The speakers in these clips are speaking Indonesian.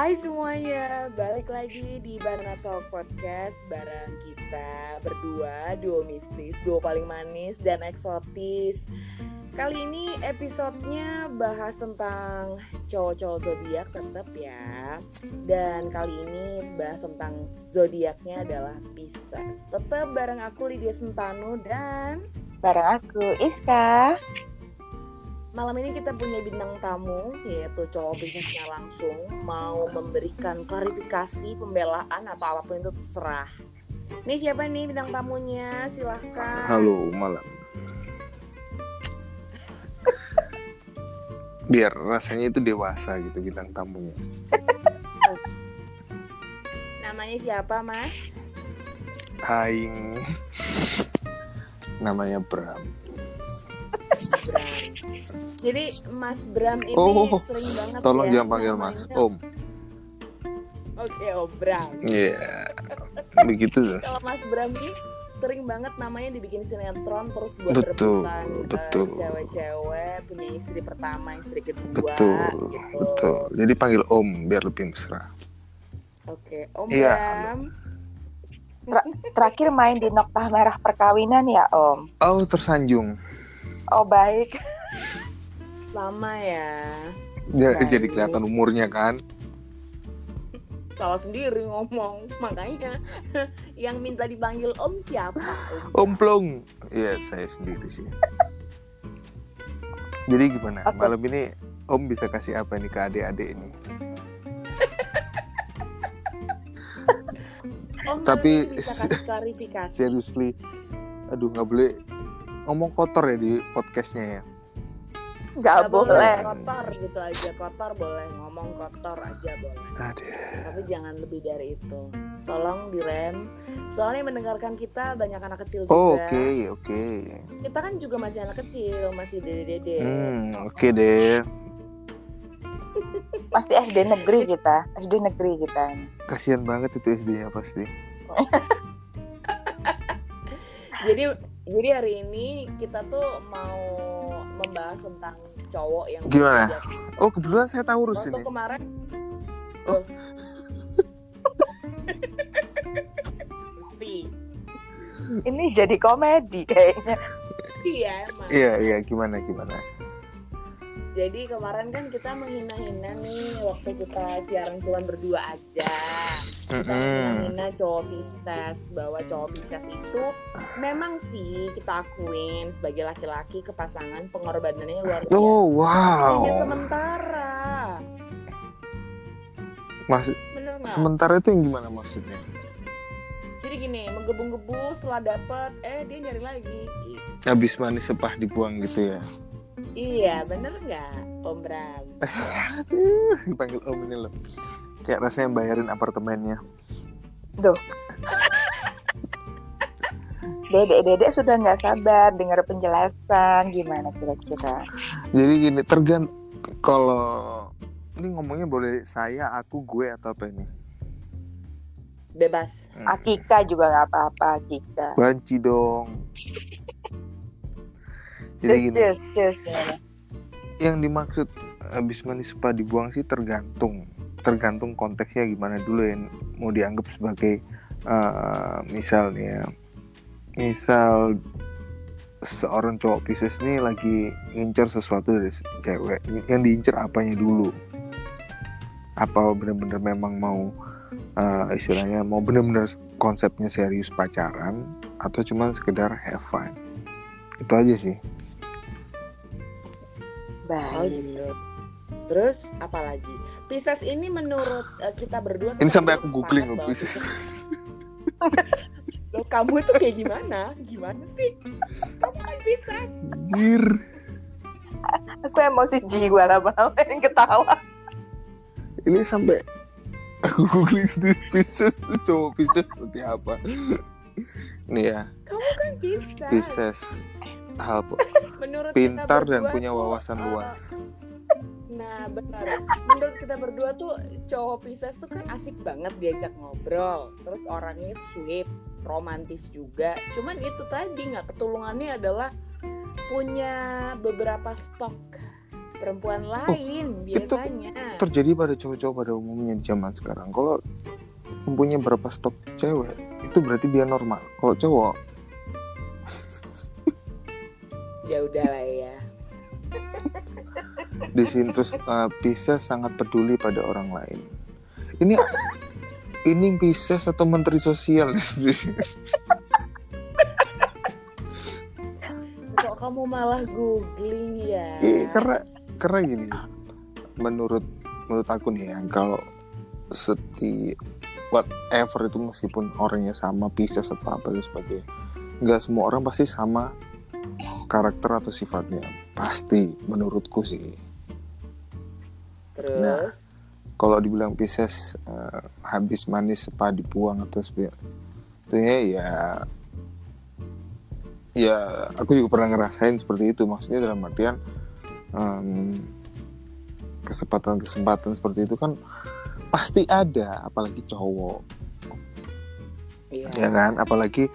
Hai semuanya, balik lagi di Banana Podcast bareng kita berdua, duo mistis, duo paling manis dan eksotis. Kali ini episodenya bahas tentang cowok-cowok zodiak tetap ya. Dan kali ini bahas tentang zodiaknya adalah Pisces. Tetap bareng aku Lydia Sentano dan bareng aku Iska. Malam ini kita punya bintang tamu yaitu cowok bisnisnya langsung mau memberikan klarifikasi, pembelaan atau apa pun itu terserah. Ini siapa nih bintang tamunya? Silahkan. Halo malam. Biar rasanya itu dewasa gitu bintang tamunya. Namanya siapa mas? Aing. Namanya Bram. Jadi Mas Bram ini Oh, sering banget Tolong ya jangan panggil Mas Om. Oke, Om Bram. Iya. Begitu tuh. Kalau Mas Bram ini sering banget namanya dibikin sinetron terus buat Betul, rebutan eh, betul. cewek-cewek punya istri pertama, istri kedua Betul, gitu. betul. Jadi panggil Om biar lebih mesra. Oke, Om Iya, Bram. Terakhir main di Noktah Merah Perkawinan ya Om. Oh tersanjung. Oh baik. Lama ya. Ya, Baik. jadi kelihatan umurnya kan. Salah sendiri ngomong. Makanya yang minta dipanggil Om siapa? Om Plong. Iya saya sendiri sih. Jadi gimana? Apa? Malam ini Om bisa kasih apa nih ke adik-adik ini? Om Tapi- bisa kasih klarifikasi. Seriously, aduh nggak boleh ngomong kotor ya di podcastnya ya. Gak Nggak boleh. kotor gitu aja kotor boleh ngomong kotor aja boleh Aduh. tapi jangan lebih dari itu tolong direm soalnya mendengarkan kita banyak anak kecil juga Oh oke oke. kita kan juga masih anak kecil masih dede dede Hmm oke deh. Pasti SD negeri kita. SD negeri kita. Kasihan banget itu SD-nya pasti. jadi jadi hari ini kita tuh mau membahas tentang cowok yang Gimana? Oh kebetulan saya tahu urus ini. kemarin Oh. Ini jadi komedi kayaknya. iya emang Iya iya gimana gimana. Jadi kemarin kan kita menghina-hina nih waktu kita siaran cuma berdua aja. Kita Mm-mm. menghina-hina cowok Pisces bahwa cowok Pisces itu memang sih kita akuin sebagai laki-laki ke pasangan pengorbanannya luar biasa. Oh wow. Hanya sementara. Maksud nggak? sementara itu yang gimana maksudnya? Jadi gini, menggebu-gebu setelah dapet, eh dia nyari lagi. Habis manis sepah dibuang gitu ya. Iya, bener nggak, Om Bram? Aduh, dipanggil Om ini loh. Kayak rasanya bayarin apartemennya. Duh. Dedek-dedek sudah nggak sabar dengar penjelasan gimana kira-kira. Jadi gini, tergant kalau ini ngomongnya boleh saya, aku, gue atau apa ini? Bebas. Hmm. Akika juga nggak apa-apa Akika. Banci dong. Jadi gini, cus, cus. Gimana? yang dimaksud habis manis sepah dibuang sih tergantung. Tergantung konteksnya gimana dulu yang mau dianggap sebagai eh, misalnya misal seorang cowok Pisces nih lagi ngincer sesuatu dari cewek yang diincer apanya dulu apa bener-bener memang mau eh, istilahnya mau bener-bener konsepnya serius pacaran atau cuma sekedar have fun itu aja sih Oh Baik. gitu. Terus apa lagi? Pisces ini menurut eh, kita berdua ini sampai aku googling loh Pisces Loh, kamu itu kayak gimana? Gimana sih? Kamu kan Pisces. Anjir. Aku emosi jiwa lama-lama yang ketawa. ini sampai aku googling sendiri Pisces cowok Pisces seperti apa ini ya Kamu kan Pisces. Pisces hal Menurut pintar dan punya tuh, wawasan eh, luas Nah, benar. Menurut kita berdua tuh cowok Pisces tuh kan asik banget diajak ngobrol. Terus orangnya sweet, romantis juga. Cuman itu tadi nggak ketulungannya adalah punya beberapa stok perempuan lain biasanya. terjadi pada cowok-cowok pada umumnya di zaman sekarang kalau mempunyai berapa stok cewek itu berarti dia normal kalau cowok Ya udah lah ya. di sini terus uh, Pisces sangat peduli pada orang lain ini ini Pisces atau menteri sosial ya Kok kamu malah googling ya? Iya, karena karena gini menurut menurut aku nih ya kalau seti whatever itu meskipun orangnya sama Pisces atau apa dan sebagainya nggak semua orang pasti sama karakter atau sifatnya? Pasti menurutku sih. Terus? Nah. kalau dibilang Pisces eh, habis manis sepa dibuang atau sebagainya ya ya aku juga pernah ngerasain seperti itu. Maksudnya dalam artian em, kesempatan-kesempatan seperti itu kan pasti ada apalagi cowok. Iya. ya kan? Apalagi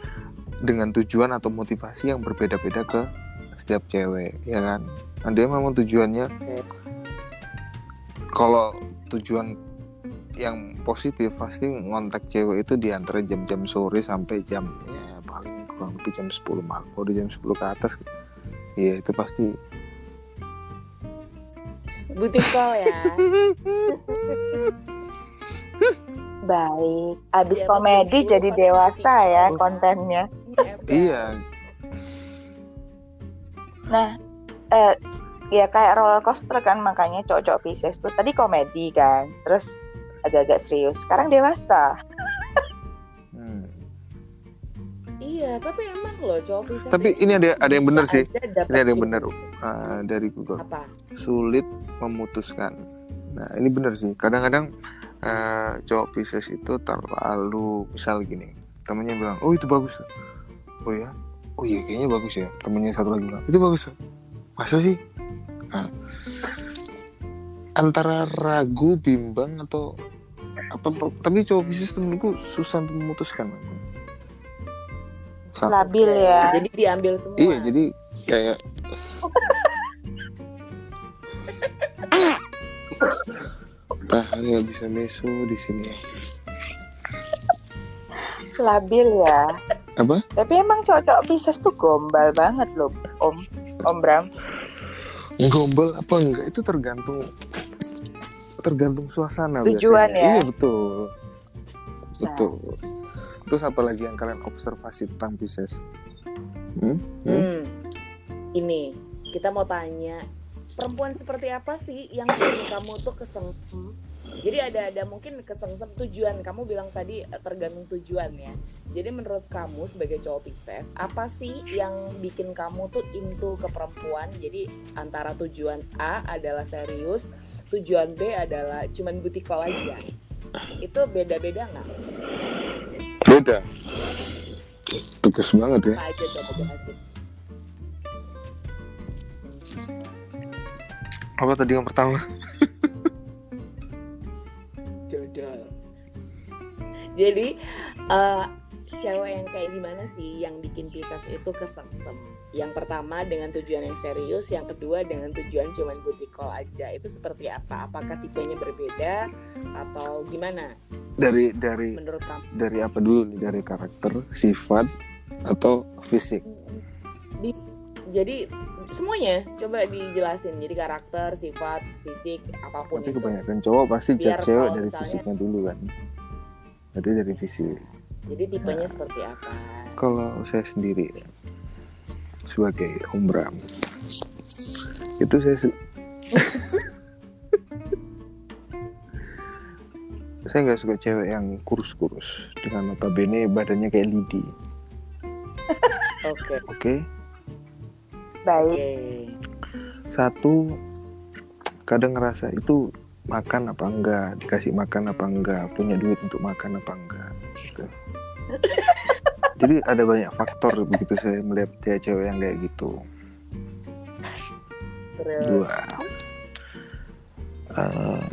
dengan tujuan atau motivasi yang berbeda-beda ke setiap cewek ya kan ada yang memang tujuannya kalau tujuan yang positif pasti ngontak cewek itu di antara jam-jam sore sampai jam ya paling kurang lebih jam 10 malam kalau jam 10 ke atas ya itu pasti Butik call ya. Baik. Abis Iya, komedi betul. jadi dewasa ya kontennya. iya Nah, eh, ya kayak roller coaster kan makanya cowok-cowok Pisces tuh tadi komedi kan, terus agak-agak serius. Sekarang dewasa. Hmm. Iya, tapi emang loh cowok bisa. Tapi ini ada- ada yang bener sih. Ini ada yang bener. Apa? Ah, dari Google Apa? sulit memutuskan. Nah ini benar sih. Kadang-kadang eh, cowok Pisces itu terlalu misal gini, temennya bilang, oh itu bagus. Oh ya, oh iya kayaknya bagus ya. Temennya satu lagi bilang, itu bagus. Masa sih? Nah, antara ragu, bimbang atau apa? Tapi cowok Pisces menurutku susah untuk memutuskan. Sa- Labil ya. Jadi diambil semua. Iya, jadi kayak tahan nggak bisa meso di sini. Labil ya. Apa? Tapi emang cowok-cowok Pisces tuh gombal banget loh, Om. Om Bram. Gombal apa enggak? Itu tergantung tergantung suasana Tujuan biasanya. ya? Iya betul. Betul. Terus apa lagi yang kalian observasi tentang Pisces? Hmm? Hmm? Hmm. Ini kita mau tanya perempuan seperti apa sih yang bikin kamu tuh kesengsem? Jadi ada ada mungkin kesengsem tujuan kamu bilang tadi eh, tergantung tujuan ya. Jadi menurut kamu sebagai cowok Pisces apa sih yang bikin kamu tuh into ke perempuan? Jadi antara tujuan A adalah serius, tujuan B adalah cuman call aja. Itu beda-beda nggak? Beda. Tegas banget ya. Apa aja coba jelasin. Apa tadi yang pertama? Dodol. Jadi eh, cewek yang kayak gimana sih yang bikin Pisces itu kesengsem? Yang pertama dengan tujuan yang serius, yang kedua dengan tujuan cuman booty call aja. Itu seperti apa? Apakah tipenya berbeda atau gimana Dari dari menurut kamu? dari apa dulu nih? Dari karakter, sifat, atau fisik? Bis- jadi semuanya coba dijelasin. Jadi karakter, sifat, fisik, apa pun Tapi itu. kebanyakan cowok pasti Biar judge cewek dari misalnya- fisiknya dulu kan. Berarti dari fisik. Jadi tipenya seperti apa? Kalau saya sendiri sebagai Om itu saya se- saya nggak suka cewek yang kurus-kurus dengan notabene badannya kayak lidi Oke. oke Baik. Oke. satu kadang ngerasa itu makan apa enggak dikasih makan apa enggak punya duit untuk makan apa enggak gitu. jadi ada banyak faktor begitu saya melihat cewek-cewek yang kayak gitu Terus. dua Eh,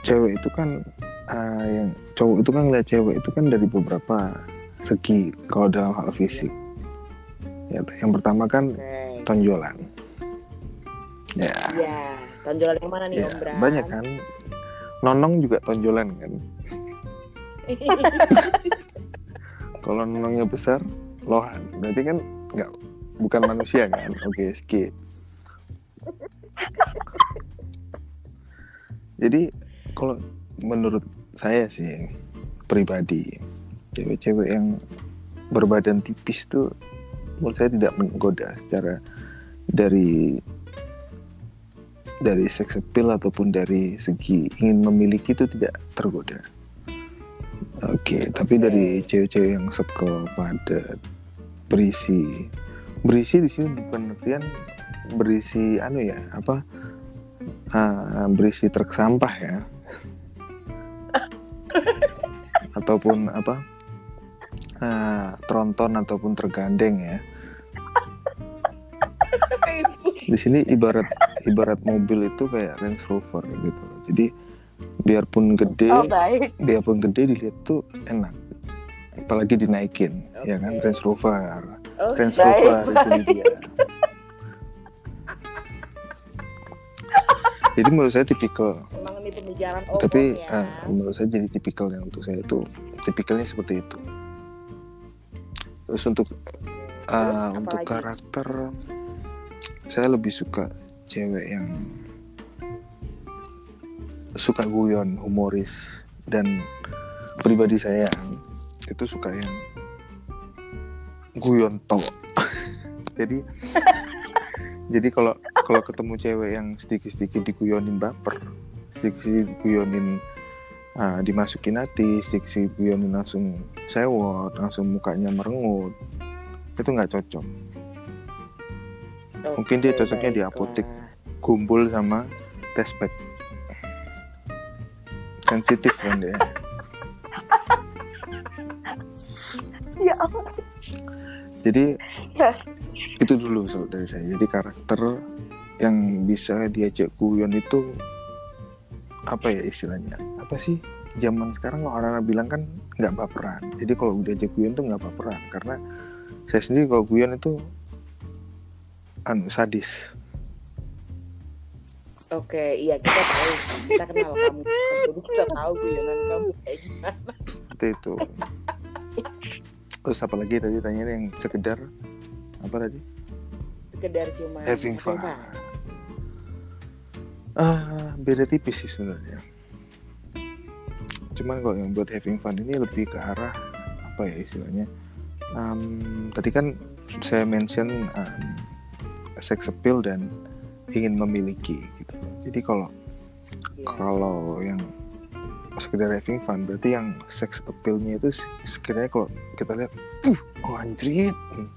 cewek itu kan eh, yang cowok itu kan ngeliat cewek itu kan dari beberapa segi kalau dalam hal fisik ya, yang pertama kan Oke. tonjolan Ya, Ya, tonjolan yang mana nih ya Om Bram? banyak kan. Nonong juga tonjolan kan. Kalau nonongnya besar, lohan. Berarti kan nggak bukan manusia kan? Oke, skip. Jadi kalau menurut saya sih pribadi, cewek-cewek yang berbadan tipis tuh menurut saya tidak menggoda secara dari dari seks appeal ataupun dari segi ingin memiliki itu tidak tergoda. Oke, tapi dari cewek-cewek yang seko padat berisi berisi di sini bukan artian berisi anu ya apa? Ah, berisi truk sampah ya. Ataupun apa ah, tronton ataupun tergandeng ya. Di sini ibarat ibarat mobil itu kayak Range Rover gitu. Jadi biarpun gede Oh baik. biarpun gede dilihat tuh enak. Apalagi dinaikin ya kan. Range Rover. Oh, Range baik, Rover itu dia. Jadi menurut saya tipikal. Emang ini pembicaraan tapi ya. eh, menurut saya jadi tipikal yang untuk saya itu tipikalnya seperti itu terus untuk eh, Terus untuk apalagi? karakter saya lebih suka cewek yang suka guyon humoris dan pribadi saya itu suka yang guyon to jadi jadi kalau kalau ketemu cewek yang sedikit-sedikit diguyonin baper sedikit-sedikit diguyonin ah, dimasukin hati sedikit-sedikit diguyonin langsung sewot langsung mukanya merengut. Itu nggak cocok. Oke, mungkin dia cocoknya di apotek. kumpul sama tespek sensitif kan dia. Ya ampun. jadi Ya. itu dulu Sol, dari saya. Jadi karakter yang bisa diajak guyon itu apa ya istilahnya apa sih? Zaman sekarang orang-orang bilang kan nggak baperan. Jadi kalau udah ajak guyon tuh nggak baperan. Karena saya sendiri kalau guyon itu anu sadis. Oke, iya kita tahu. Kita kenal kamu. Jadi kita tahu guyonan kamu kayak gimana. seperti itu. Terus apalagi tadi tanya yang sekedar? Apa tadi? Sekedar cuma having fun. Ah beda tipis sih sebenarnya cuman kalau yang buat having fun ini lebih ke arah apa ya istilahnya Em, tadi kan saya mention em, sex appeal dan ingin memiliki gitu jadi kalau Iya. kalau yang sekedar having fun berarti yang sex appealnya itu se- sekiranya kalau kita lihat uh oh anjrit Uh,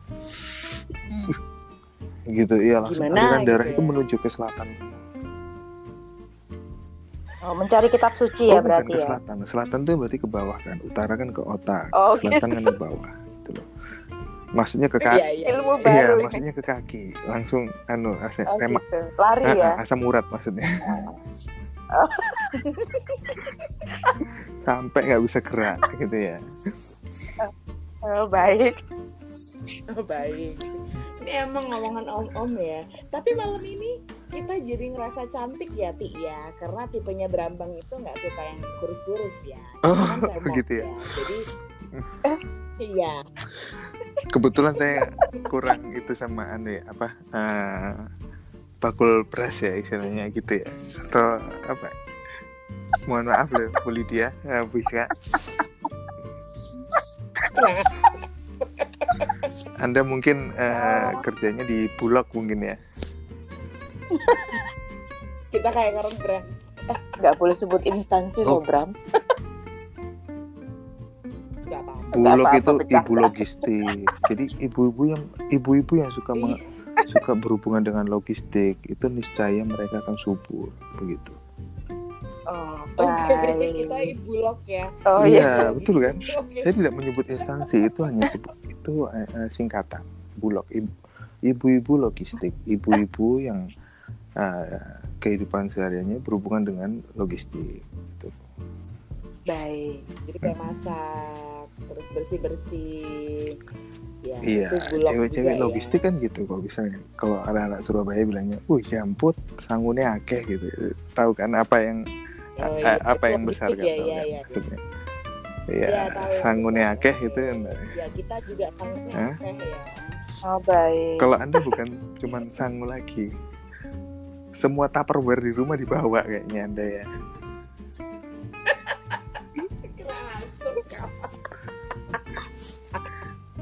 gitu iya langsung Gimana aliran gitu darah ya? itu menuju ke selatan Oh, mencari kitab suci oh ya bukan berarti ke ya. selatan selatan tuh berarti ke bawah kan utara kan ke otak Oh, oke. selatan kan ke bawah gitu loh maksudnya ke Iya, kaki iya. Ilmu iya baru. nih. maksudnya ke kaki langsung anu asa, Oh, remak gitu. Lari Ah, ya. ah, asam urat maksudnya Oh. sampai nggak bisa gerak gitu ya Oh, baik. Oh, baik. Ini emang ngomongan om-om ya. Tapi malam ini kita jadi ngerasa cantik ya, Ti ya. Karena tipenya Brambang itu nggak suka yang kurus-kurus ya. Oh, kan cemok begitu ya? Jadi Iya. kebetulan saya kurang itu sama anu ya apa eh, bakul beras ya istilahnya gitu ya atau apa mohon maaf loh Bu Lydia eh, Bu Iska Nah, Anda mungkin eh, kerjanya di Bulog mungkin ya kita kayak orang brand. Nggak boleh sebut instansi Oh. loh, Bram. Bulog itu ibu logistik jadi ibu-ibu yang ibu-ibu yang suka Iya. suka berhubungan dengan logistik itu niscaya mereka akan subur begitu Oh, Oke, baik. kita ibu lok ya. Oh iya iya. betul kan Oke. saya tidak menyebut instansi itu hanya sebut itu eh, singkatan bulog Ibu- ibu-ibu logistik ibu-ibu yang eh, kehidupan sehariannya berhubungan dengan logistik gitu. Baik. Jadi kayak masak, terus bersih-bersih. ya Iya, bulog cewek-cewek ya. logistik kan gitu kalau misalnya kalau anak-anak Surabaya bilangnya, "Uh, jamput sangunnya akeh" gitu. Tahu kan apa yang Oh, iya, apa yang besar kan? ya, iya, kan iya. Iya, Iya, yang sangunnya akeh gitu kan. ya kita juga akeh ya Oh baik. Kalau Anda bukan cuman sangu lagi. Semua tupperware di rumah dibawa kayaknya Anda ya.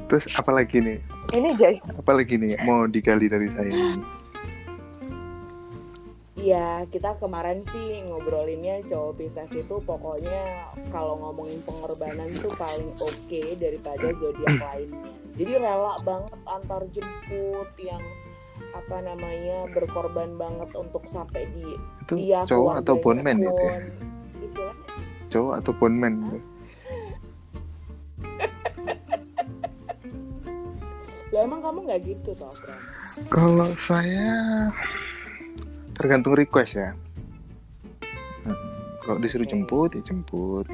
Terus apalagi nih? Ini jadi Apalagi nih mau digali dari saya ini? Iya, kita kemarin sih ngobrolinnya cowok Pisces itu pokoknya kalau ngomongin pengorbanan itu paling oke daripada zodiak lainnya. Jadi rela banget antar jemput yang apa namanya berkorban banget untuk sampai di Itu dia cowok atau keluarganya bondman itu ya? Istilahnya Cowok atau bondman? gitu? Lah emang kamu nggak gitu toh? Kalau saya tergantung request ya. Hmm, Kalau disuruh jemput ya jemput.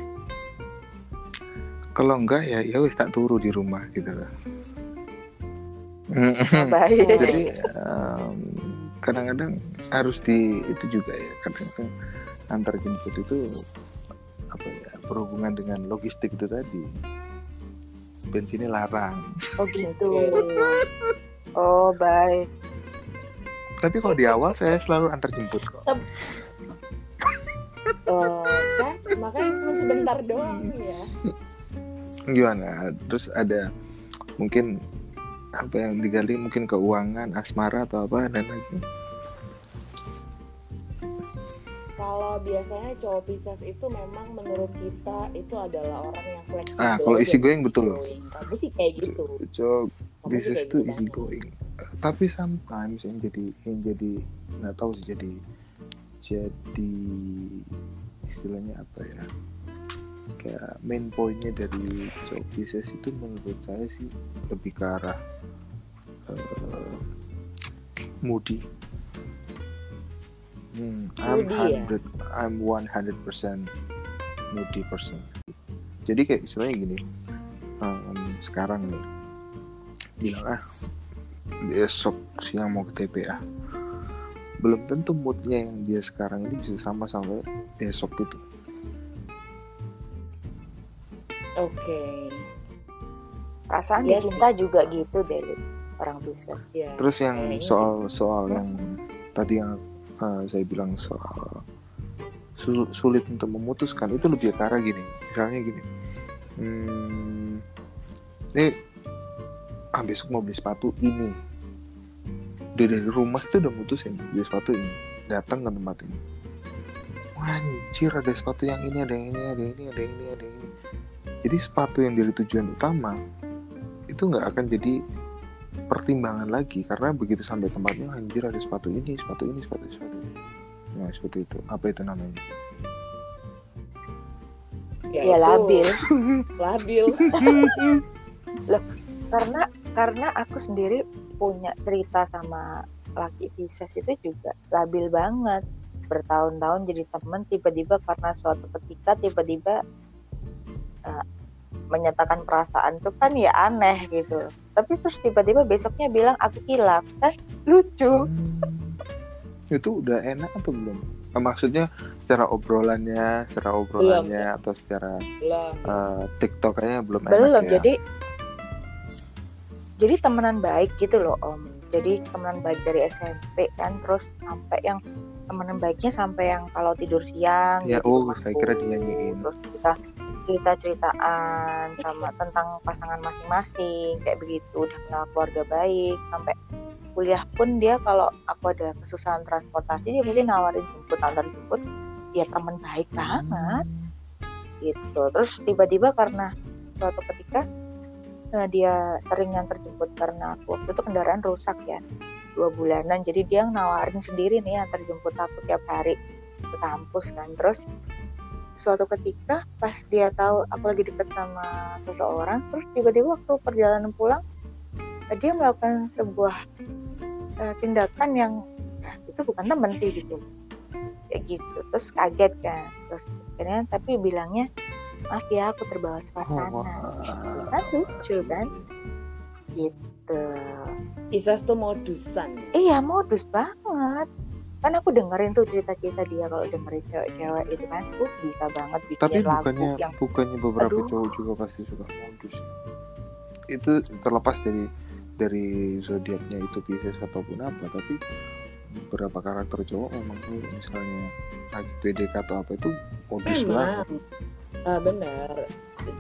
Kalau enggak ya ya wis tak turu di rumah gitu loh. Hmm, oh, baik. Jadi em, kadang-kadang harus di itu juga ya kadang-kadang antar jemput itu apa ya berhubungan dengan logistik itu tadi bensinnya larang Oh gitu. Oh baik. Tapi kalau di awal saya selalu antar jemput kok Oh, kan makanya cuma sebentar doang ya. gimana terus ada mungkin apa yang digali mungkin keuangan asmara atau apa dan lagi Kalau biasanya cowok Pisces itu memang menurut kita itu adalah orang yang fleksibel. ah kalau isi going betul. Kamu sih kayak gitu. cowok kayak tuh gitu easy going tapi sometimes yang jadi yang jadi nggak tahu sih jadi jadi istilahnya apa ya kayak main pointnya dari cowok Pisces itu menurut saya sih lebih ke arah eh, moody Hmm, I'm ya? 100 I'm 100% moody person. Jadi kayak istilahnya gini, em, sekarang nih bilang ah besok siang mau ke TPA belum tentu moodnya yang dia sekarang ini bisa sama sampai besok itu Oke. Perasaan Iya di cinta juga gitu deh. Orang bisa. Ya. terus yang soal soal yang tadi yang eh, saya bilang soal sul- sulit untuk memutuskan itu lebih ke arah gini misalnya gini hmm, ini ah besok mau beli sepatu ini. Dari rumah itu udah mutusin beli sepatu ini. Datang ke tempat ini. Anjir ada sepatu yang ini ada yang ini ada yang ini ada yang ini ada yang ini. Jadi sepatu yang dari tujuan utama itu nggak akan jadi pertimbangan lagi. Karena begitu sampai tempatnya anjir ada sepatu ini sepatu ini sepatu ini sepatu ini. Nah seperti itu. Apa itu namanya? Ya, Ya, itu. labil. Labil. Karena karena aku sendiri punya cerita sama laki Pisces itu juga labil banget. Bertahun-tahun jadi temen tiba-tiba karena suatu ketika tiba-tiba eh, menyatakan perasaan itu kan ya aneh gitu. Tapi terus tiba-tiba besoknya bilang aku kilaf. Kan lucu. itu udah enak atau belum Eh, maksudnya secara obrolannya secara obrolannya atau secara Lah, eh, tiktokannya belum belum enak ya jadi jadi temenan baik gitu loh om. Jadi temenan baik dari SMP kan terus sampai yang temenan baiknya sampai yang kalau tidur siang Ya, di oh, rumahku. saya kira dinyanyiin. terus kita cerita ceritaan sama tentang pasangan masing-masing kayak begitu udah kenal keluarga baik. Sampai kuliah pun dia kalau aku ada kesusahan transportasi dia pasti nawarin jemput antar jemput. Ya temen baik banget. Gitu. Terus tiba-tiba karena suatu ketika karena dia sering nganter jemput karena aku waktu itu kendaraan rusak ya dua bulanan. Jadi dia nawarin sendiri nih antar jemput aku tiap hari ke kampus kan. Terus suatu ketika pas dia tahu aku lagi deket sama seseorang terus tiba-tiba waktu perjalanan pulang eh, dia melakukan sebuah eh, tindakan yang ya, itu bukan temen sih gitu. Kayak gitu. Terus kaget kan. Terus akhirnya tapi bilangnya maaf ya aku terbawa suasana. Oh, wah. kan lucu kan gitu. Pisces tuh modusan. iya modus banget. Kan aku dengerin tuh cerita-cerita dia kalau dengerin cewek-cewek itu kan. Uh bisa banget bikin tapi lagu bukannya yang bukannya beberapa Aduh. cowok juga pasti suka modus. Itu terlepas dari dari zodiaknya itu Pisces ataupun apa tapi beberapa karakter cowok memang tuh misalnya lagi PDK atau apa itu modus banget Ah, benar.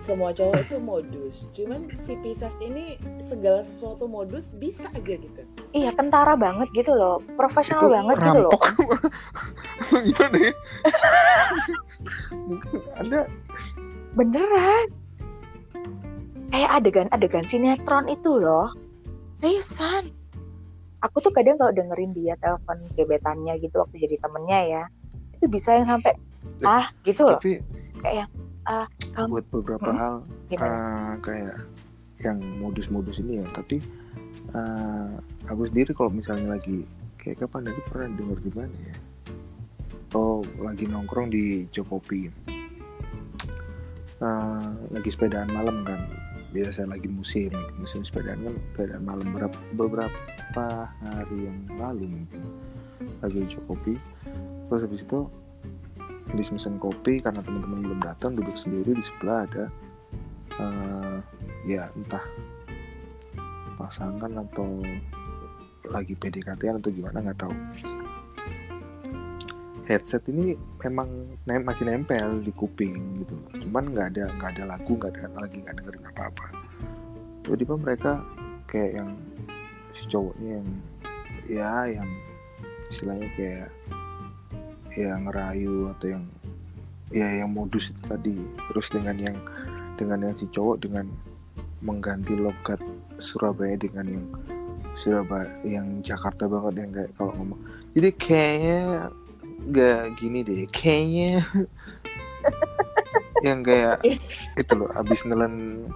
Semua cowok itu modus. Cuman si Pisces ini segala sesuatu modus bisa aja gitu. iya kentara banget gitu loh. Profesional itu banget gitu loh. gimana ya mungkin ada. Beneran. Kayak adegan-adegan sinetron itu loh. Risan aku tuh kadang kalau dengerin dia telepon gebetannya gitu waktu jadi temennya ya itu bisa yang sampai ah gitu loh. tapi kayak yang ah kamu buat beberapa Hmm. hal gimana ah, kayak yang modus-modus ini ya. Tapi ah, aku sendiri kalau misalnya lagi kayak kapan tadi pernah denger di mana ya? Oh lagi nongkrong di Jokopi. Ah, lagi sepedaan malam kan. Biasa lagi musim musim sepedaan kan sepedaan malam. Beberapa, beberapa hari yang lalu mungkin lagi di Jokopi. Terus habis itu habis mesen kopi karena teman-teman belum datang duduk sendiri di sebelah ada eh, ya entah pasangan atau lagi PDKT atau gimana nggak tahu. Headset ini memang nem masih nempel di kuping gitu. Cuman nggak ada nggak ada lagu nggak ada lagi nggak dengerin apa apa tiba-tiba mereka kayak yang si cowoknya yang ya yang istilahnya kayak yang ngerayu atau yang ya yang modus itu tadi. Terus dengan yang dengan yang si cowok dengan mengganti logat Surabaya dengan yang Surabaya yang Jakarta banget yang kayak kalau ngomong jadi kayaknya nggak gini deh kayaknya yang kayak itu loh abis nelen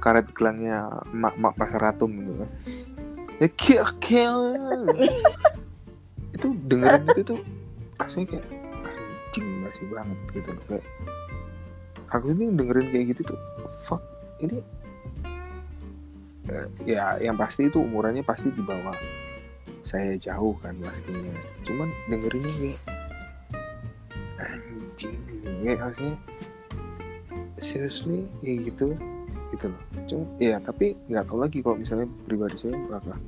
karet gelangnya mak mak pasar ratum gitu kan. Ya kayak kayak. Itu dengerin itu tuh rasanya kayak anjing masih banget gitu loh. Kayak aku ini dengerin kayak gitu tuh fuck ini Eh, ya yang pasti itu umurannya pasti di bawah saya jauh kan pastinya. Cuman dengerinnya kayak anjing kayak harusnya seriously kayak gitu gitu loh. Cuma ya tapi nggak tahu lagi kalau misalnya pribadi saya apakah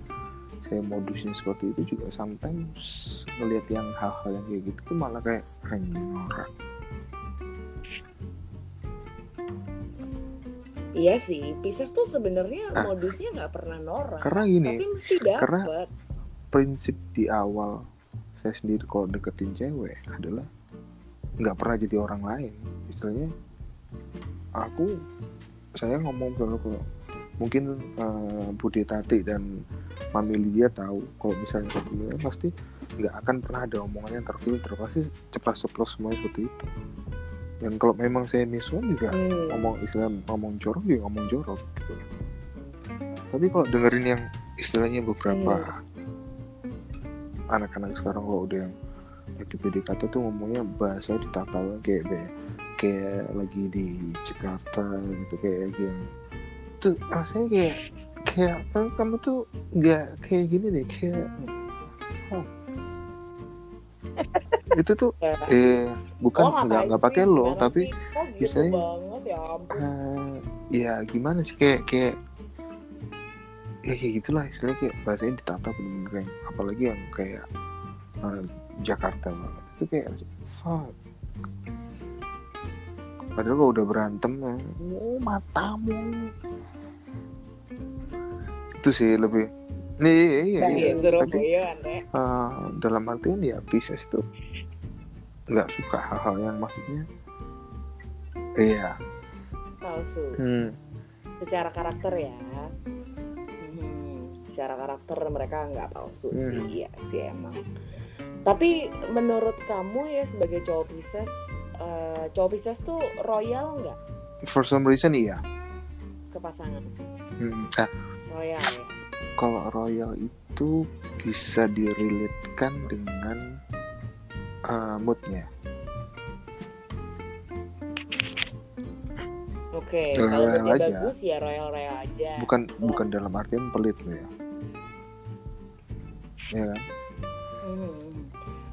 saya modusnya seperti itu juga sometimes melihat yang hal-hal yang kayak gitu tuh malah kayak anjing norak Iya sih, Pisces tuh sebenarnya Ah. modusnya nggak pernah norak. karena gini Tapi mesti karena- dapet. prinsip di awal saya sendiri kalau deketin cewek adalah nggak pernah jadi orang lain istilahnya aku saya ngomong selalu kalau mungkin eh, Budi Tati dan Mami Lydia tahu kalau misalnya ketemu pasti nggak akan pernah ada omongan yang terfilter pasti cepat ceplos semua seperti itu. Dan kalau memang saya misuan juga Hmm. ngomong istilah ngomong jorok juga ngomong jorok gitu. Tapi kalau dengerin yang istilahnya beberapa anak-anak sekarang kalau udah yang lagi PDKT tuh ngomongnya bahasa ditata kayak kayak lagi di Jakarta gitu kayak yang tuh rasanya kayak kayak eh, kamu tuh nggak kayak gini deh kayak oh. itu tuh Ya. eh bukan Oh, nggak nggak pakai lo tapi gitu banget ya eh, ya gimana sih kayak kayak ya kayak gitulah istilahnya kayak bahasanya ditata bener-bener kayak apalagi yang kayak eh, Jakarta banget itu kayak fuck padahal kalau udah berantem ya, oh matamu itu sih lebih nih iya, iya, iya. ya, suruh tapi eh, dalam artian ya Pisces itu nggak suka hal-hal yang maksudnya iya palsu. hmm. Secara karakter ya. Hmm, secara karakter mereka nggak palsu Hmm. sih, iya sih emang. Tapi menurut kamu ya sebagai cowok Pisces, eh, cowok Pisces tuh royal nggak for some reason iya ke pasangan? Hmm, nah, Royal ya. kalau royal itu bisa direlitkan dengan uh, moodnya. Oke. Royal kalau moodnya aja. bagus ya royal royal aja. bukan Oh. bukan dalam artian pelit loh ya ya kan Hmm.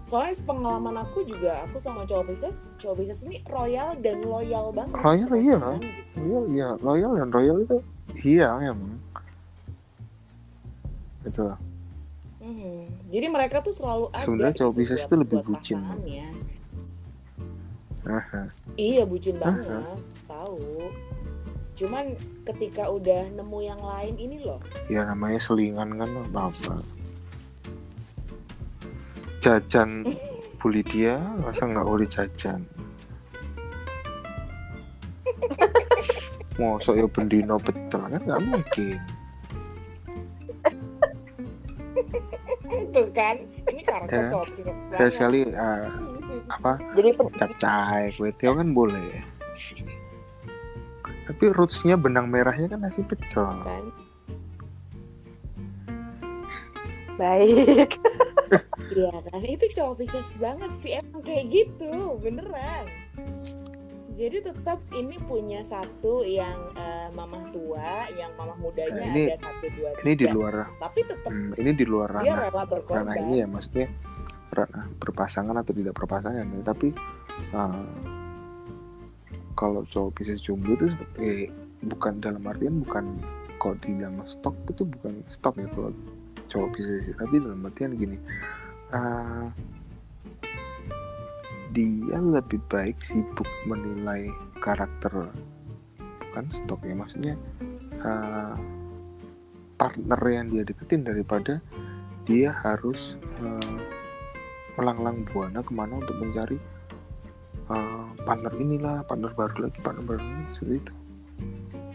Soalnya pengalaman aku juga aku sama cowok Pisces, cowok Pisces ini royal dan loyal banget. Royal, iya. gitu. royal ya royal dan royal itu iya emang itu lah Hmm. Jadi mereka tuh selalu ada. Sebenarnya cowok gitu Pisces buat- tuh lebih bucin. pasangannya. Aha. Iya bucin Aha. banget, tahu. Cuman ketika udah nemu yang lain ini loh, ya namanya selingan kan apa apa jajan bully dia masa nggak boleh jajan Mosok ya bendino pecel kan nggak mungkin tuh kan, ini karakter Ya. cowok Pisces Kayak sekali eh, apa Jadi capcay kue tiaw kan boleh tapi rootsnya benang merahnya kan nasi pecel kan. baik. Iya kan, itu cowok Pisces banget sih emang kayak gitu, beneran. Jadi tetap ini punya satu yang eh, mamah tua, yang mamah mudanya Nah, ini- ada satu dua tiga. ini di luar Tapi tetap hmm, ini di luar dia ranah rela berkorban. ranah ini ya maksudnya ranah berpasangan atau tidak berpasangan ya. tapi uh, kalau cowok Pisces jomblo itu seperti bukan dalam artian bukan kalau dibilang stok itu bukan stok ya kalau cowok Pisces tapi dalam artian gini uh, dia lebih baik sibuk menilai karakter bukan stok ya maksudnya uh, partner yang dia deketin daripada dia harus uh, melanglang buana ke mana untuk mencari uh, partner inilah partner baru lagi partner baru ini seperti itu.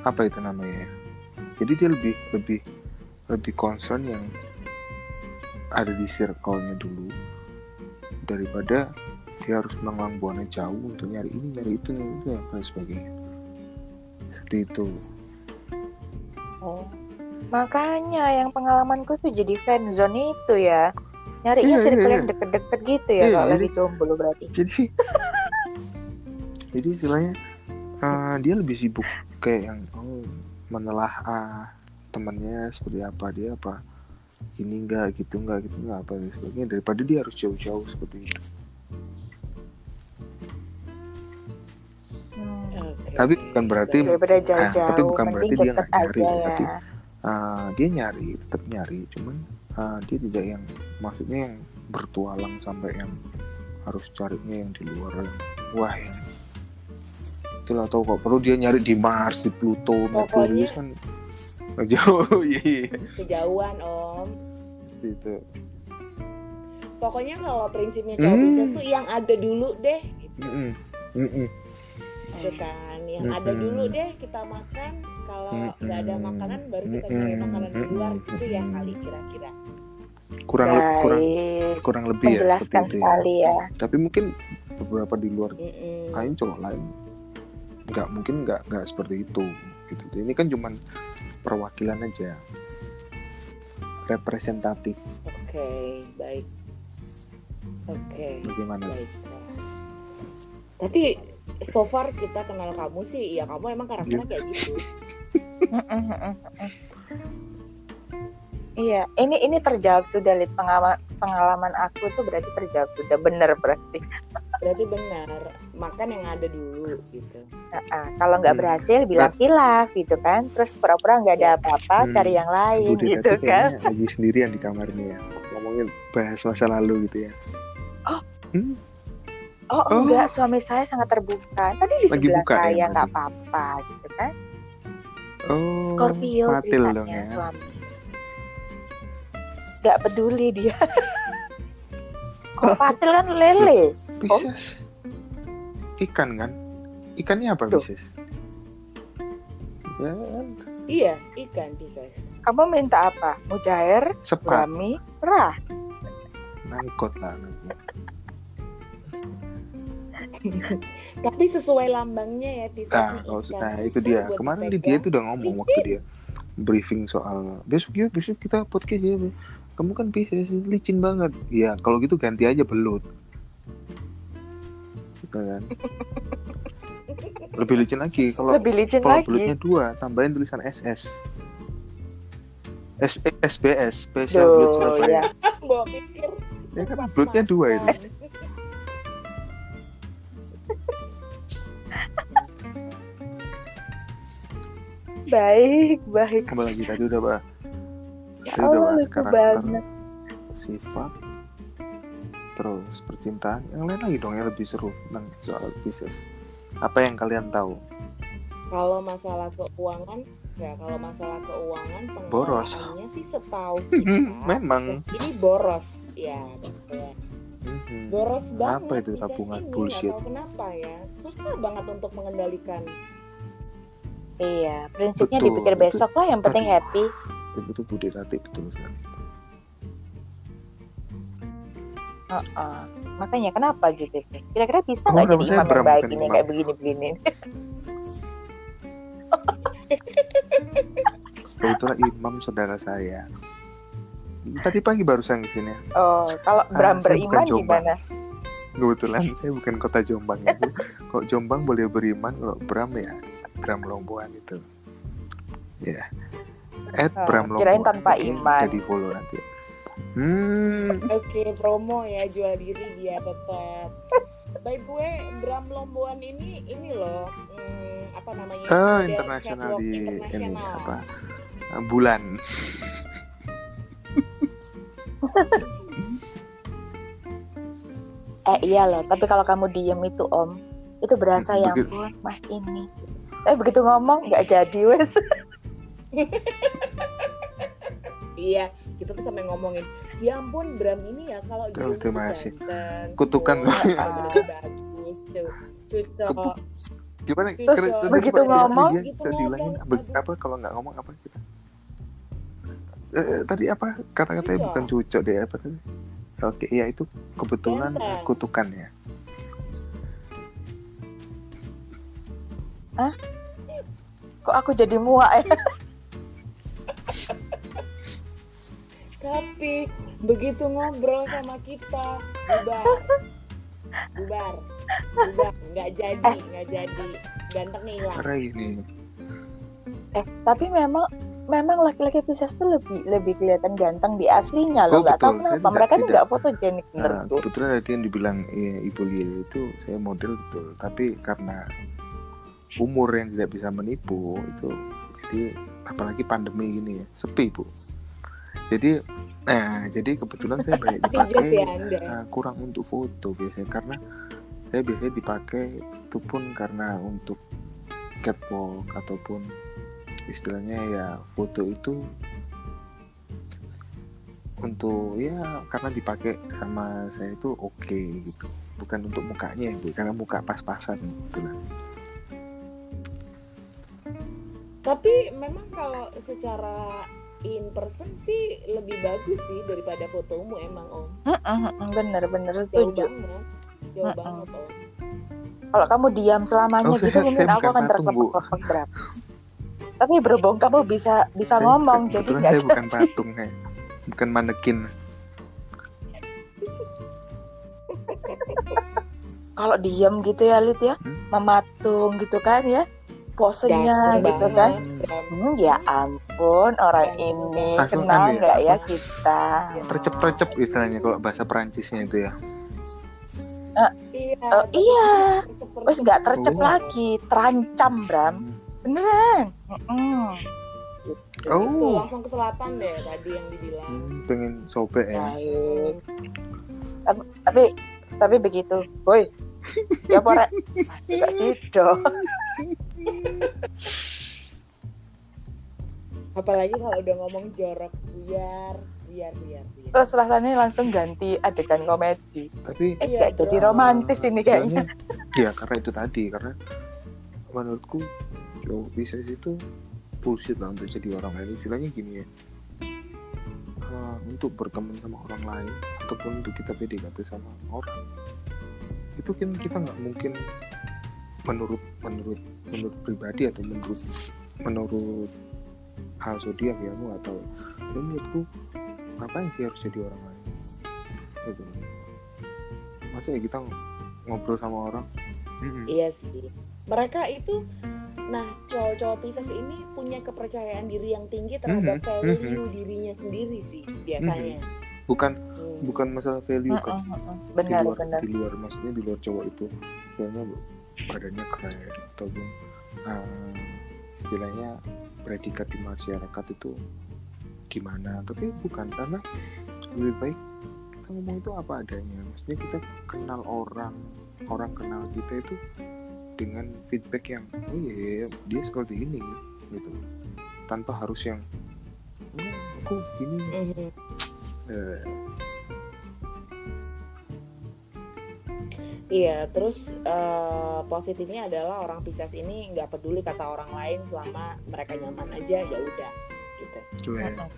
Apa itu namanya ya? Jadi dia lebih lebih lebih concern yang ada di circle-nya dulu daripada dia harus melanglang buana jauh untuk nyari ini nyari itu nyari itu dan sebagainya seperti itu Oh. Makanya yang pengalamanku tuh jadi friendzone itu ya. Nyarinya Iya, circle iya, yang iya. deket-deket gitu ya Iya, kalau lagi jomblo berarti. jadi jadi istilahnya uh, dia lebih sibuk kayak yang oh, menelaah temannya seperti apa dia apa ini enggak gitu enggak gitu enggak apa dan sebagainya daripada dia harus jauh-jauh seperti itu Tapi bukan berarti- Baik. Daripada jauh-jauh, tapi bukan mending berarti dia nggak nyari, ya. tapi- Uh, dia nyari tetap nyari cuman uh, dia tidak yang maksudnya yang bertualang sampai yang harus carinya yang di luar wah ya. itulah tahu kok perlu dia nyari di Mars di Pluto Merkurius kan jauh iya iya. Kejauhan om. gitu Pokoknya kalau prinsipnya cowok. Pisces tuh yang ada dulu deh, gitu Mm-mm. Mm-mm. kan. Yang ada dulu deh kita makan. Kalau nggak ada makanan baru kita cari makanan di luar gitu ya kali kira-kira. kurang le- kurang Baik. kurang lebih ya Menjelaskan ya. sekali ya. tapi mungkin beberapa di luar Mm-mm. lain cowok lain nggak mungkin nggak nggak seperti itu gitu ini kan cuman perwakilan aja representatif Oke, baik. Oke, bagaimana baik. Tapi so far kita kenal kamu sih, ya kamu emang karakternya kayak gitu. Iya, ini ini terjawab sudah lihat pengalaman pengalaman aku tuh berarti terjawab sudah benar berarti. Berarti benar, makan yang ada dulu gitu. Nah, kalau nggak Hmm. berhasil bilang hilaf gitu kan, terus pura-pura nggak ada apa-apa, Hmm. cari yang lain Budi gitu kan. kayaknya lagi sendirian di kamarnya ya ngomongin bahas masa lalu gitu ya Hmm, Oh, Oh. enggak, suami saya sangat terbuka. Tadi di Lagi sebelah buka ya, saya nggak berarti? apa-apa gitu kan. oh Scorpio ceritanya dong ya suami. Nggak peduli dia. Kok patil kan lele? Pisces ikan kan ikannya apa Tuh. Pisces ya Iya, ikan Pisces. Kamu minta apa? Mujair, sepat suami, rah. nangkot lah nanti. Tapi sesuai lambangnya ya Pisces. Nah, kalau ikan. nah itu dia. Kemarin dipegang. Lydia itu udah ngomong waktu dia briefing soal besok ya besok kita podcast ya. Kamu kan Pisces licin banget. Iya, kalau gitu ganti aja belut. Gitu kan. lebih licin lagi kalau lebih licin kalau lagi belutnya dua tambahin tulisan SS S SBS Special Blood Survey ya. Bawa pikir. ya kan bloodnya dua itu baik baik apa lagi tadi udah bah ya tadi udah bahas lucu karakter banget sifat terus percintaan yang lain lagi dong yang lebih seru tentang soal Pisces apa yang kalian tahu Kalau masalah keuangan, ya kalau masalah keuangan Boros. sih setahu kita. Memang. Ini boros, ya betul. Mhm. Boros banget. Apa itu tabungan bullshit? Kenapa ya. Susah banget untuk mengendalikan. Iya prinsipnya Betul, dipikir itu besok lah yang penting happy. itu tuh Budi Rati betul sekali. Heeh. makanya kenapa gitu sih? Kira-kira bisa Oh, nggak nama jadi imam yang baik ini kayak begini-begini? Kebetulan imam saudara saya. Tadi pagi baru saya ke sini. Oh kalau Ah, Bram bukan beriman gimana? Kebetulan saya bukan kota Jombang ya kok Jombang boleh beriman? Kalau Bram ya Bram Lomboan itu ya at Ah, Bram kirain Lomboan tanpa Oke, iman. jadi follow nanti hmm Oke, promo ya jual diri dia tetap. By the way, Bram Lomboan ini ini loh, hmm, apa namanya? ah model internasional di ini internasional. apa ah, bulan eh iya loh tapi kalau kamu diem itu om itu berasa ya ampun mas ini tapi begitu ngomong nggak jadi wes. Iya, kita tuh sampai ngomongin, ya ampun Bram ini ya kalau Tuh, rumah terima tuh kasih. Kutukan. tuh, bener-bener bagus tuh, cucok. gimana? Terus, Kira- begitu apa- ngomong, dia gitu ngomong, apa, kalau nggak ngomong apa kita? Eh, eh, tadi apa? Kata-katanya bukan cucok deh apa tadi? Oke iya itu kebetulan kutukan ya kok aku jadi muak ya? Tapi begitu ngobrol sama kita, bubar, bubar, bubar, nggak jadi, nggak jadi, ganteng hilang. eh tapi memang memang laki-laki Pisces tuh lebih lebih kelihatan ganteng di aslinya loh. Oh, nggak tahu betul. Kenapa. tidak- mereka nggak fotogenik Nah, menurutku. kebetulan tadi yang dibilang eh, Ibu Lili itu saya model betul, tapi karena umur yang tidak bisa menipu itu. Jadi apalagi pandemi gini ya, sepi Bu. Jadi nah, jadi kebetulan saya banyak dipakai nah, kurang untuk foto biasanya. Karena saya biasanya dipakai itu pun karena untuk catwalk ataupun istilahnya ya foto itu untuk ya karena dipakai sama saya itu oke gitu. Bukan untuk mukanya Bu, karena muka pas-pasan gitu lah. Tapi memang kalau secara in person sih lebih bagus sih daripada fotomu emang om. bener-bener Jauh setuju banget, jauh Mm-mm. banget om. kalau kamu diam selamanya Oh, gitu saya- mungkin saya aku akan berapa tapi berhubung kamu bisa bisa Saya ngomong bukan- jadi nggak saya bukan patung ya bukan manekin kalau diem gitu ya Lid ya Hmm? mematung gitu kan ya posenya Ganteng gitu kan. Hmm, ya ampun orang ini banget. kenal Asuhan ya, nggak ya kita tercep-tercep istilahnya kalau bahasa Perancisnya itu ya Iya. Oh, tapi iya. terus nggak tercep Oh. lagi terancam Bram beneran Mm-mm. Itu oh langsung ke selatan deh tadi yang dibilang. hmm, pengen sobek ya baik tapi tapi, tapi begitu boy ya pore juga sido Apalagi kalau udah ngomong jorok, biar, biar, biar, biar. terus rasanya langsung ganti adegan komedi tapi eh Iya jadi dong. romantis ini kayaknya ya karena itu tadi karena menurutku cowok Pisces itu bullshit lah untuk jadi orang lain istilahnya gini ya Ah, untuk berteman sama orang lain ataupun untuk kita PDKT sama orang itu kan kita nggak mungkin menurut menurut menurut pribadi atau menurut menurut hal zodiak ya tahu. Tapi menurutku ngapain sih harus jadi orang lain? Gitu. Maksudnya kita ngobrol sama orang. Iya sih. mereka itu nah cowok-cowok Pisces ini punya kepercayaan diri yang tinggi terhadap Mhm, value dirinya sendiri sih biasanya. Bukan Hmm. bukan masalah value kan Mm-mm, mm-mm. di benar luar benar. di luar maksudnya di luar cowok itu. Kayaknya badannya keren ataupun uh, istilahnya predikat di masyarakat itu gimana? Tapi bukan karena lebih baik kita ngomong itu apa adanya. Maksudnya kita kenal orang orang kenal kita itu dengan feedback yang oh iya iya, dia seperti ini gitu. Tanpa harus yang oh, aku gini. Mhm. eh, Iya, terus eh, positifnya adalah orang Pisces ini nggak peduli kata orang lain selama mereka nyaman aja ya udah gitu. Mm-mm.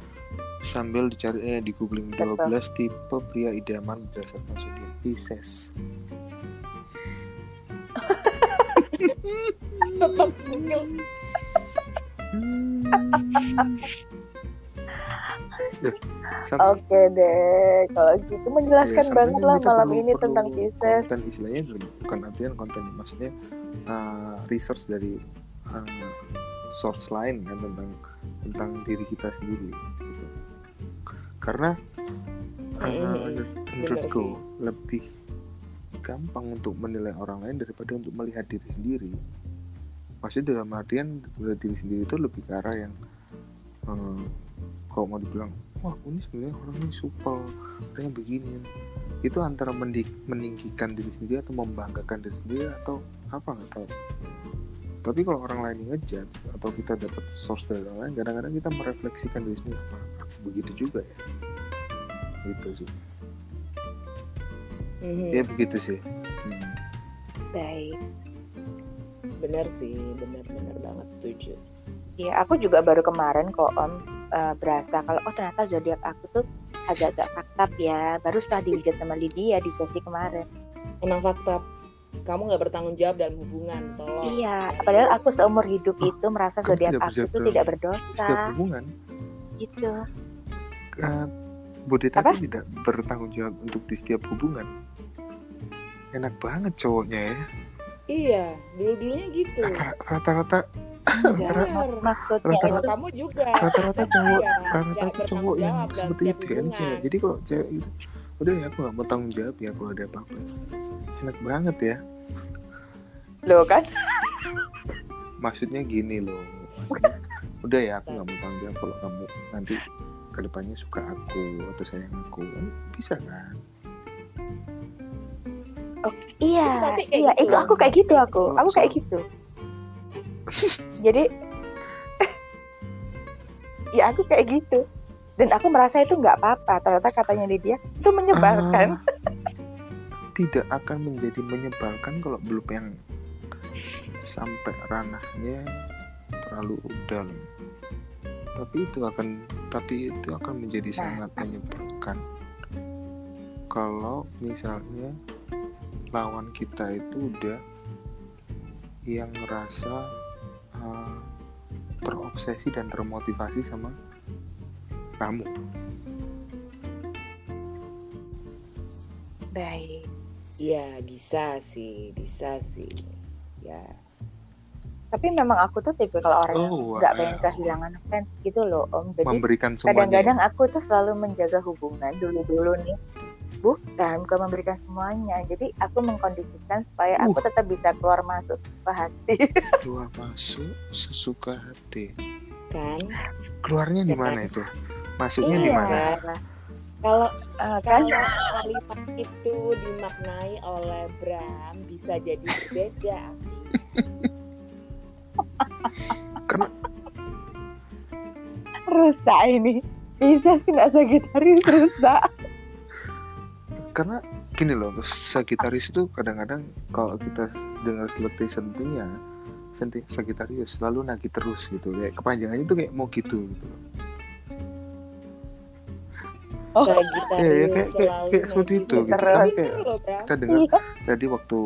sambil dicari eh, di googling Betul. 12 tipe pria idaman berdasarkan zodiak Pisces. Tetap Oke deh, kalau gitu menjelaskan ya, banget lah malam perlu- ini perlu tentang Pisces. Konten istilahnya bukan artian konten maksudnya uh, research dari uh, source lain kan tentang tentang diri kita sendiri. Gitu. Karena uh, Mm-mm. menur- Bener menurutku lebih gampang untuk menilai orang lain daripada untuk melihat diri sendiri. Maksudnya dalam artian melihat diri sendiri itu lebih ke arah yang eh, kalau mau dibilang wah aku ini sebenarnya orang ini supel orangnya begini itu antara meninggikan diri sendiri atau membanggakan diri sendiri atau apa nggak tahu tapi kalau orang lain ngejudge atau kita dapat source dari orang lain kadang-kadang kita merefleksikan diri sendiri apa aku begitu juga ya gitu sih Mhm. ya begitu sih Hmm. Baik. Bener sih, bener-bener banget setuju. Ya, aku juga baru kemarin kok Om eh, berasa kalau oh ternyata zodiak aku tuh agak-agak faktab ya. Baru setelah dilihat sama Lydia di sesi kemarin. Emang fakta kamu nggak bertanggung jawab dalam hubungan, tolong. Iya, padahal aku seumur hidup itu merasa zodiak aku tuh tidak setiap berdosa hubungan gitu. uh, Apa? tuh tidak bertanggung jawab untuk di setiap hubungan enak banget cowoknya ya Iya, dulu-dulunya gitu. Rata- rata-rata maksudnya Rata-rata- Kalau itu kamu juga. rata-rata cowok rata-rata cowok yang seperti itu kan cewek. jadi kalau cewek itu udah ya aku nggak mau tanggung jawab ya kalau ada apa-apa. Enak banget ya. Loh kan? maksudnya gini loh. Maksudnya, udah ya aku nggak mau tanggung jawab kalau kamu nanti ke depannya suka aku atau sayang aku. Bisa kan? Iya, Itu tadi kayak iya gitu. itu aku kayak gitu aku, Oh, aku kayak gitu. Jadi ya aku kayak gitu. Dan aku merasa itu nggak apa-apa. Ternyata katanya Lydia itu menyebalkan. Ah, tidak akan menjadi menyebalkan kalau belum yang sampai ranahnya terlalu dalam tapi itu akan tapi itu akan menjadi Nah. sangat menyebalkan kalau misalnya lawan kita itu udah yang ngerasa uh, terobsesi dan termotivasi sama kamu Baik. Iya, bisa sih, bisa sih. Ya. Tapi memang aku tuh tipe kalau orang yang Oh, nggak wow. pengen kehilangan fans gitu loh Om. Jadi kadang-kadang aku tuh selalu menjaga hubungan dulu-dulu nih. Bukan, bukan memberikan semuanya. Jadi aku mengkondisikan supaya aku Uh. tetap bisa keluar masuk ke hati. keluar masuk sesuka hati Kan? keluarnya di Ya, mana kan? itu masuknya di Iya. mana Kalau Eh, kan? kalau kalimat itu dimaknai oleh Bram bisa jadi berbeda. karena rusak ini bisa sih nggak Sagitarius rusak karena gini loh Sagitarius itu kadang-kadang kalau kita dengar seperti sentinya senti Sagitarius selalu nagih terus gitu kayak kepanjangannya itu kayak mau gitu gitu loh. Oh. Sagittarius Iya, iya, kayak- kayak- kayak seperti itu, gitu. Sama Bener kayak- kita dengar Iya. tadi waktu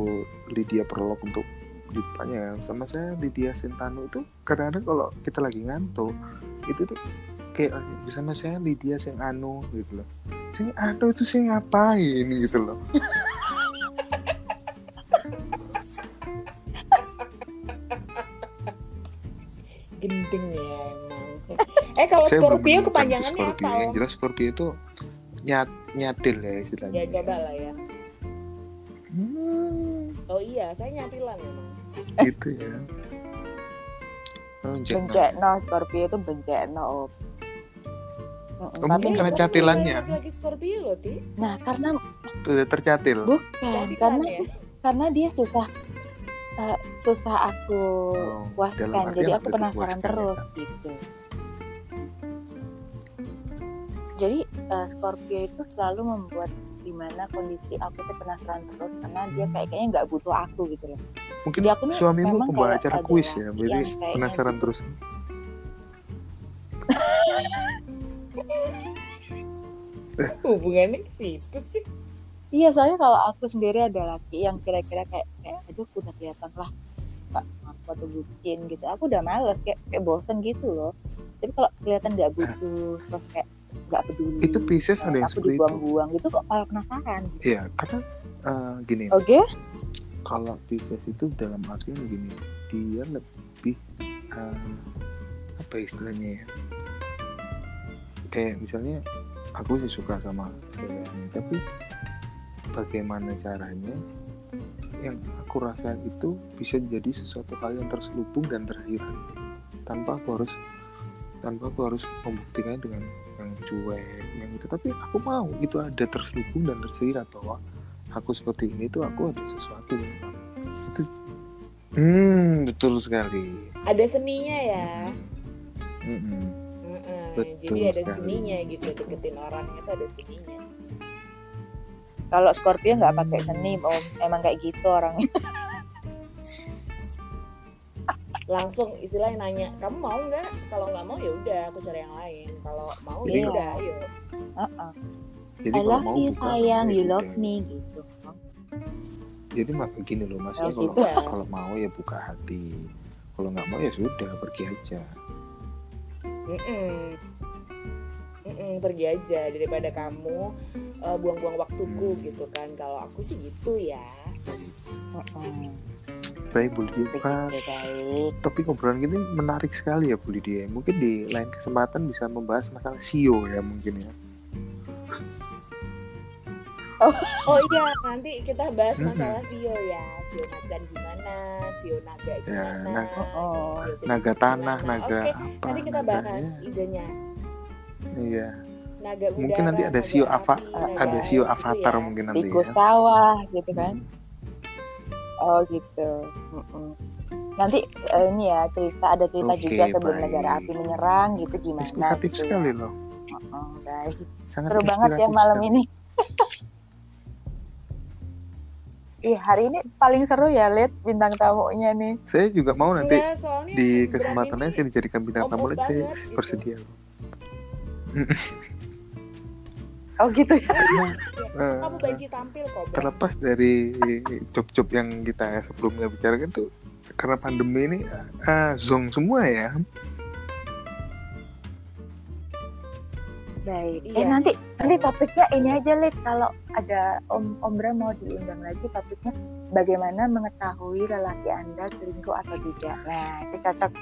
Lydia prolog untuk ditanya sama saya Lydia Sentano itu kadang-kadang kalau kita lagi ngantuk itu tuh kayak bersama saya Lydia sing anu gitu loh sing anu itu sing ngapain gitu loh gendeng ya emang. Eh kalau Saya Scorpio kepanjangannya Scorpio. apa? Yang jelas Scorpio itu nyat nyatil ya istilahnya. Ya coba lah ya. Hmm, Oh iya, saya nyatilan emang. gitu ya. Oh, bencekno Scorpio itu bencekno Oh, tapi mungkin karena terus catilannya. Lagi Scorpio loh, Ti. nah karena Udah tercatil. bukan Catilan karena ya. karena dia susah eh, susah aku Oh, puaskan jadi aku penasaran terpuaskan terus ya. gitu jadi eh, Scorpio itu selalu membuat di mana kondisi aku tuh penasaran terus karena dia kayak kayaknya nggak butuh aku gitu loh Mungkin Jadi aku nih suamimu memang pembawa acara kuis ya, jadi penasaran gitu. terus. Hubungannya ke situ sih. iya soalnya kalau aku sendiri ada laki yang kira-kira kayak kayak aduh aku udah kelihatan lah nggak aku atau bucin gitu aku udah males kayak kayak bosen gitu loh tapi kalau kelihatan nggak butuh terus kayak nggak peduli Itu Pisces ada yang seperti itu. dibuang-buang gitu kok malah penasaran gitu. Iya, karena eh, gini. oke Kalau Pisces itu dalam artian gini, dia lebih eh, apa istilahnya ya? Kayak misalnya aku sih suka sama cewek ini, tapi bagaimana caranya yang aku rasain itu bisa jadi sesuatu hal yang terselubung dan tersirat tanpa aku harus tanpa aku harus membuktikannya dengan yang cuek yang itu tapi aku mau itu ada terselubung dan tersirat bahwa aku seperti ini tuh aku ada sesuatu yang itu hmm betul sekali Ada seninya ya. Mm-mm. Heeh, Betul Jadi ada sekali. seninya gitu deketin orang itu ada seninya. kalau Scorpio nggak pakai seni om emang kayak gitu orangnya Langsung istilahnya nanya, kamu mau nggak? Kalau nggak mau ya udah aku cari yang lain. Kalau mau ya udah ayo. Heeh. jadi I love mau you buka sayang you love me gitu jadi mak gini loh Ya kalau sudah. kalau mau ya buka hati kalau nggak mau ya sudah pergi aja Mm-mm. Mm-mm, pergi aja daripada kamu uh, buang-buang waktuku Hmm. gitu kan. Kalau aku sih gitu ya. Heeh. baik Bu Lydia begitu Pak, baik topik obrolan kita menarik sekali ya Bu Lydia mungkin di lain kesempatan bisa membahas masalah SEO ya mungkin ya Oh iya, nanti kita bahas masalah Sio ya. Sio macan gimana, Sio naga gimana, nah, oh. Sio gede naga tanah gimana. naga Oke, apa nanti kita bahas naganya. idenya. iya Naga udara, Mungkin nanti ada naga Sio naga ada SEO gitu avatar ya. mungkin nanti tikus ya sawah gitu kan oh gitu Heeh. nanti eh, ini ya cerita ada cerita Oke, juga sebelum baik. negara api menyerang gitu gimana inspiratif gitu ya. sekali loh Heeh, baik sangat seru banget ya malam sekali. ini Ih, hari ini paling seru ya, Lid, bintang tamunya nih. saya juga mau nanti soalnya di kesempatannya ini saya dijadikan bintang tamu lagi saya gitu. bersedia loh. Oh gitu ya. Eh, kamu banci tampil kok, terlepas dari job-job yang kita sebelumnya bicarakan tuh karena pandemi ini ah, zong semua ya Baik. Iya. Eh nanti nanti topiknya ini aja, Lid. Kalau ada Om Om Bram mau diundang lagi topiknya bagaimana mengetahui relasi Anda selingkuh atau tidak. Nah, itu cocok.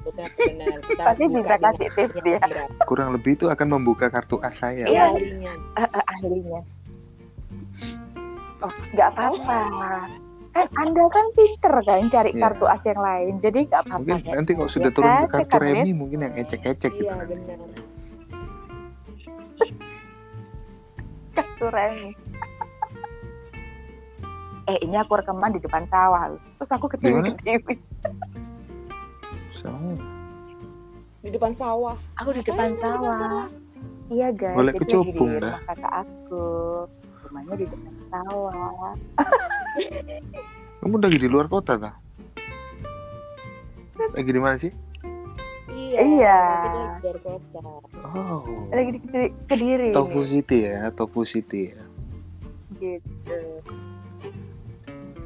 Benar, benar. Kita Pasti bisa kasih tips dia. Bram. kurang lebih itu akan membuka kartu as saya Iya. Ahlinya. Eh, eh, ahlinya. Oh, nggak apa-apa. Kan Anda kan pinter kan cari Iya. kartu as yang lain. Jadi nggak apa-apa. mungkin ya. nanti kalau sudah Ya turun kan, ke kartu kan, Lid? remi mungkin yang ecek-ecek gitu Iya, nanti. benar. Remi. eh, ini aku rekaman di depan sawah. loh. Terus aku ketiwi-ketiwi. Di depan sawah. Aku di depan di depan sawah. sawah. Iya guys, Boleh kecubung, di dah. rumah kakak aku. Rumahnya di depan sawah. kamu lagi di luar kota tak? Lagi di mana sih? Iya. Iya. Lagi dari kota. Oh, Lagi di Kediri- nih. City ya, Tofu City ya. Gitu.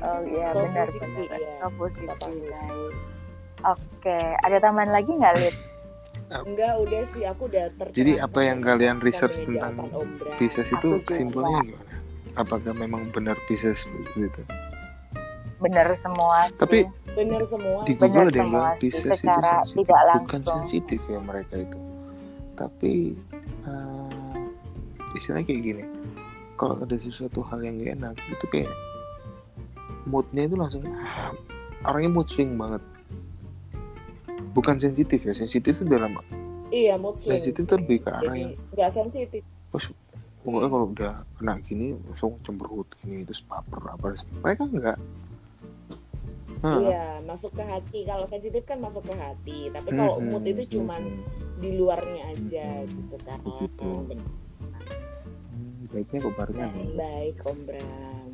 Oh iya Tofu benar City, benar. iya. Tofu City. Oke, ada tambahan lagi nggak Lid? Enggak, udah sih aku udah tercerahkan. Jadi apa yang kalian research tentang. Pisces itu kesimpulannya gimana? Apakah memang benar Pisces gitu? Bener semua sih. Tapi bener semua di Benar Google ada yang semua bilang sih, Pisces itu secara sensitif. tidak bukan langsung. sensitif ya mereka itu tapi eh, istilahnya kayak gini kalau ada sesuatu hal yang gak enak itu kayak moodnya itu langsung orangnya mood swing banget bukan sensitif ya sensitif itu dalam iya mood swing sensitif itu lebih ke arah Jadi, yang nggak sensitif pokoknya kalau udah kena gini langsung cemberut gini terus baper apa sih mereka enggak. Iya masuk ke hati kalau sensitif kan masuk ke hati tapi kalau Hmm, mood itu hmm, cuman hmm. di luarnya aja gitu kan. Hmm, baiknya kok barengan ya. baik om Bram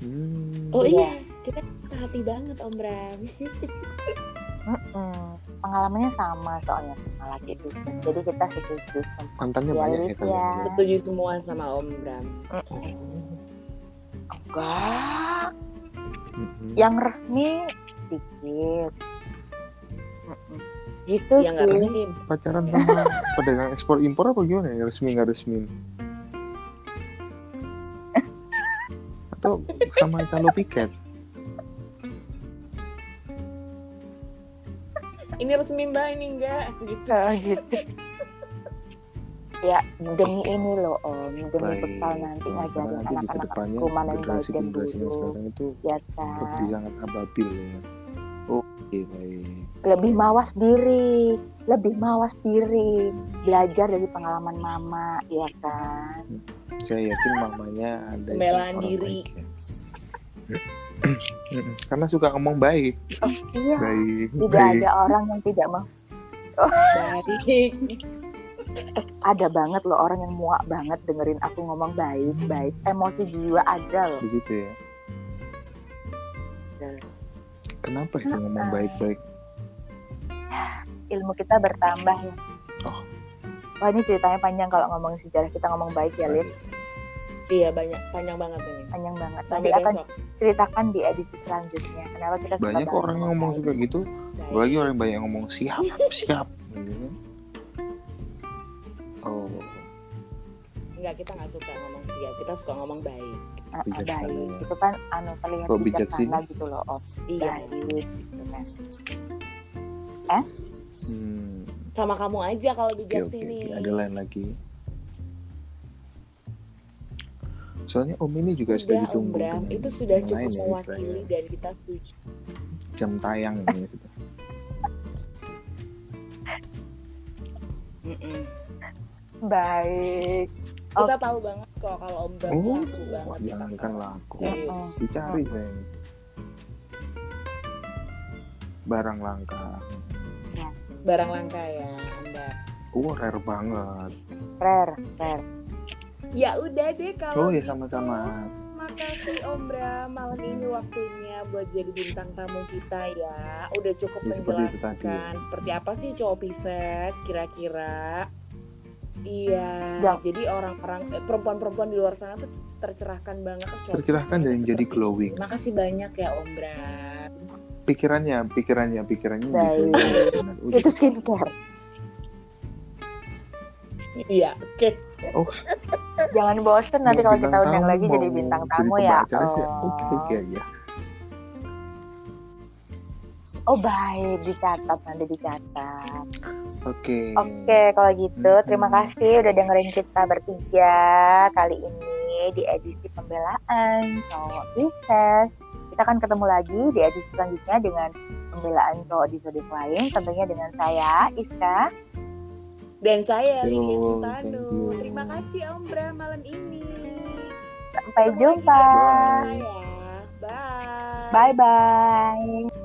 Hmm. oh Iya. iya kita ke hati banget om Bram Mm-mm. pengalamannya sama soalnya sama laki Pisces jadi kita setuju semua mantannya Ya, banyak ya kalian ya. ya. setuju semua sama om Bram enggak Mm-mm. yang resmi dikit. Gitu yang sih. resmi. Pacaran sama pedagang ekspor impor apa gimana ya? Resmi nggak resmi? Atau sama calo piket ini resmi mbak ini enggak gitu. Ah, gitu ya demi ini loh om. Demi Baik. bekal nanti ngajarin anak-anak rumah yang baik generasi dan generasi yang buruk sekarang itu ya lebih kan? sangat ababil ya. Oke baik. Lebih mawas diri. Lebih mawas diri. Belajar dari pengalaman mama ya kan? Saya yakin mamanya ada yang Pembelaan diri. baik ya. Mm-mm. karena suka ngomong baik. Oh iya. Baik tidak baik. ada orang yang tidak mau. Baik ada banget loh orang yang muak banget dengerin aku ngomong baik baik. Emosi jiwa ada loh. Begitu ya? Kenapa itu ngomong baik baik? Ilmu kita bertambah ya. Oh. wah ini ceritanya panjang kalau ngomong sejarah kita ngomong baik ya Lid. Iya banyak. Panjang banget ini. Panjang banget. Nanti sampai akan besok. ceritakan di edisi selanjutnya. Kenapa kita banyak orang yang ngomong juga gitu. Baik. apalagi orang yang banyak ngomong siap siap. Gitu Enggak, kita nggak suka ngomong siap, kita suka ngomong baik. Ah, bijaksana baik ya. itu kan anu terlihat Kok bijak sih? bijaksana gitu loh oh Iya. baik gitu kan hmm, Sama kamu aja kalau bijak oke sini. oke. ada lain lagi soalnya om ini juga sudah Udah, ditunggu Bram, dengan itu sudah cukup ya, mewakili istilahnya. dan kita setuju. jam tayang ini gitu. Mm-mm. baik Kita tahu banget kok kalau Om Bram oh laku banget di jangankan pasar. laku Serius. Mm-mm. dicari sayang barang langka Barang langka ya, Anda. oh rare banget rare rare Ya udah deh kalau oh ya gitu. sama-sama Makasih Om Bram, malam ini waktunya buat jadi bintang tamu kita ya. Udah cukup Ya, seperti menjelaskan tadi. seperti apa sih cowok Pisces kira-kira. Iya, Ya. jadi orang-orang eh, perempuan-perempuan di luar sana tuh tercerahkan banget. Tercerahkan dan jadi glowing. ini. Makasih banyak ya Om Bram. pikirannya pikirannya pikirannya Baik. gitu. Itu skincare Iya, oke. oh jangan bosen nanti kalau kita undang tamu, lagi jadi bintang jadi tamu ya oh. oke oke ya oh baik dicatat nanti dicatat oke Oke, kalau gitu terima Hmm. kasih udah dengerin kita bertiga kali ini di edisi pembelaan cowok Pisces. Kita akan ketemu lagi di edisi selanjutnya dengan pembelaan cowok di zodiak lain, tentunya dengan saya Iska. Dan saya Sultano. you. Terima kasih Om Bram malam ini. Sampai jumpa. Bye. Bye bye.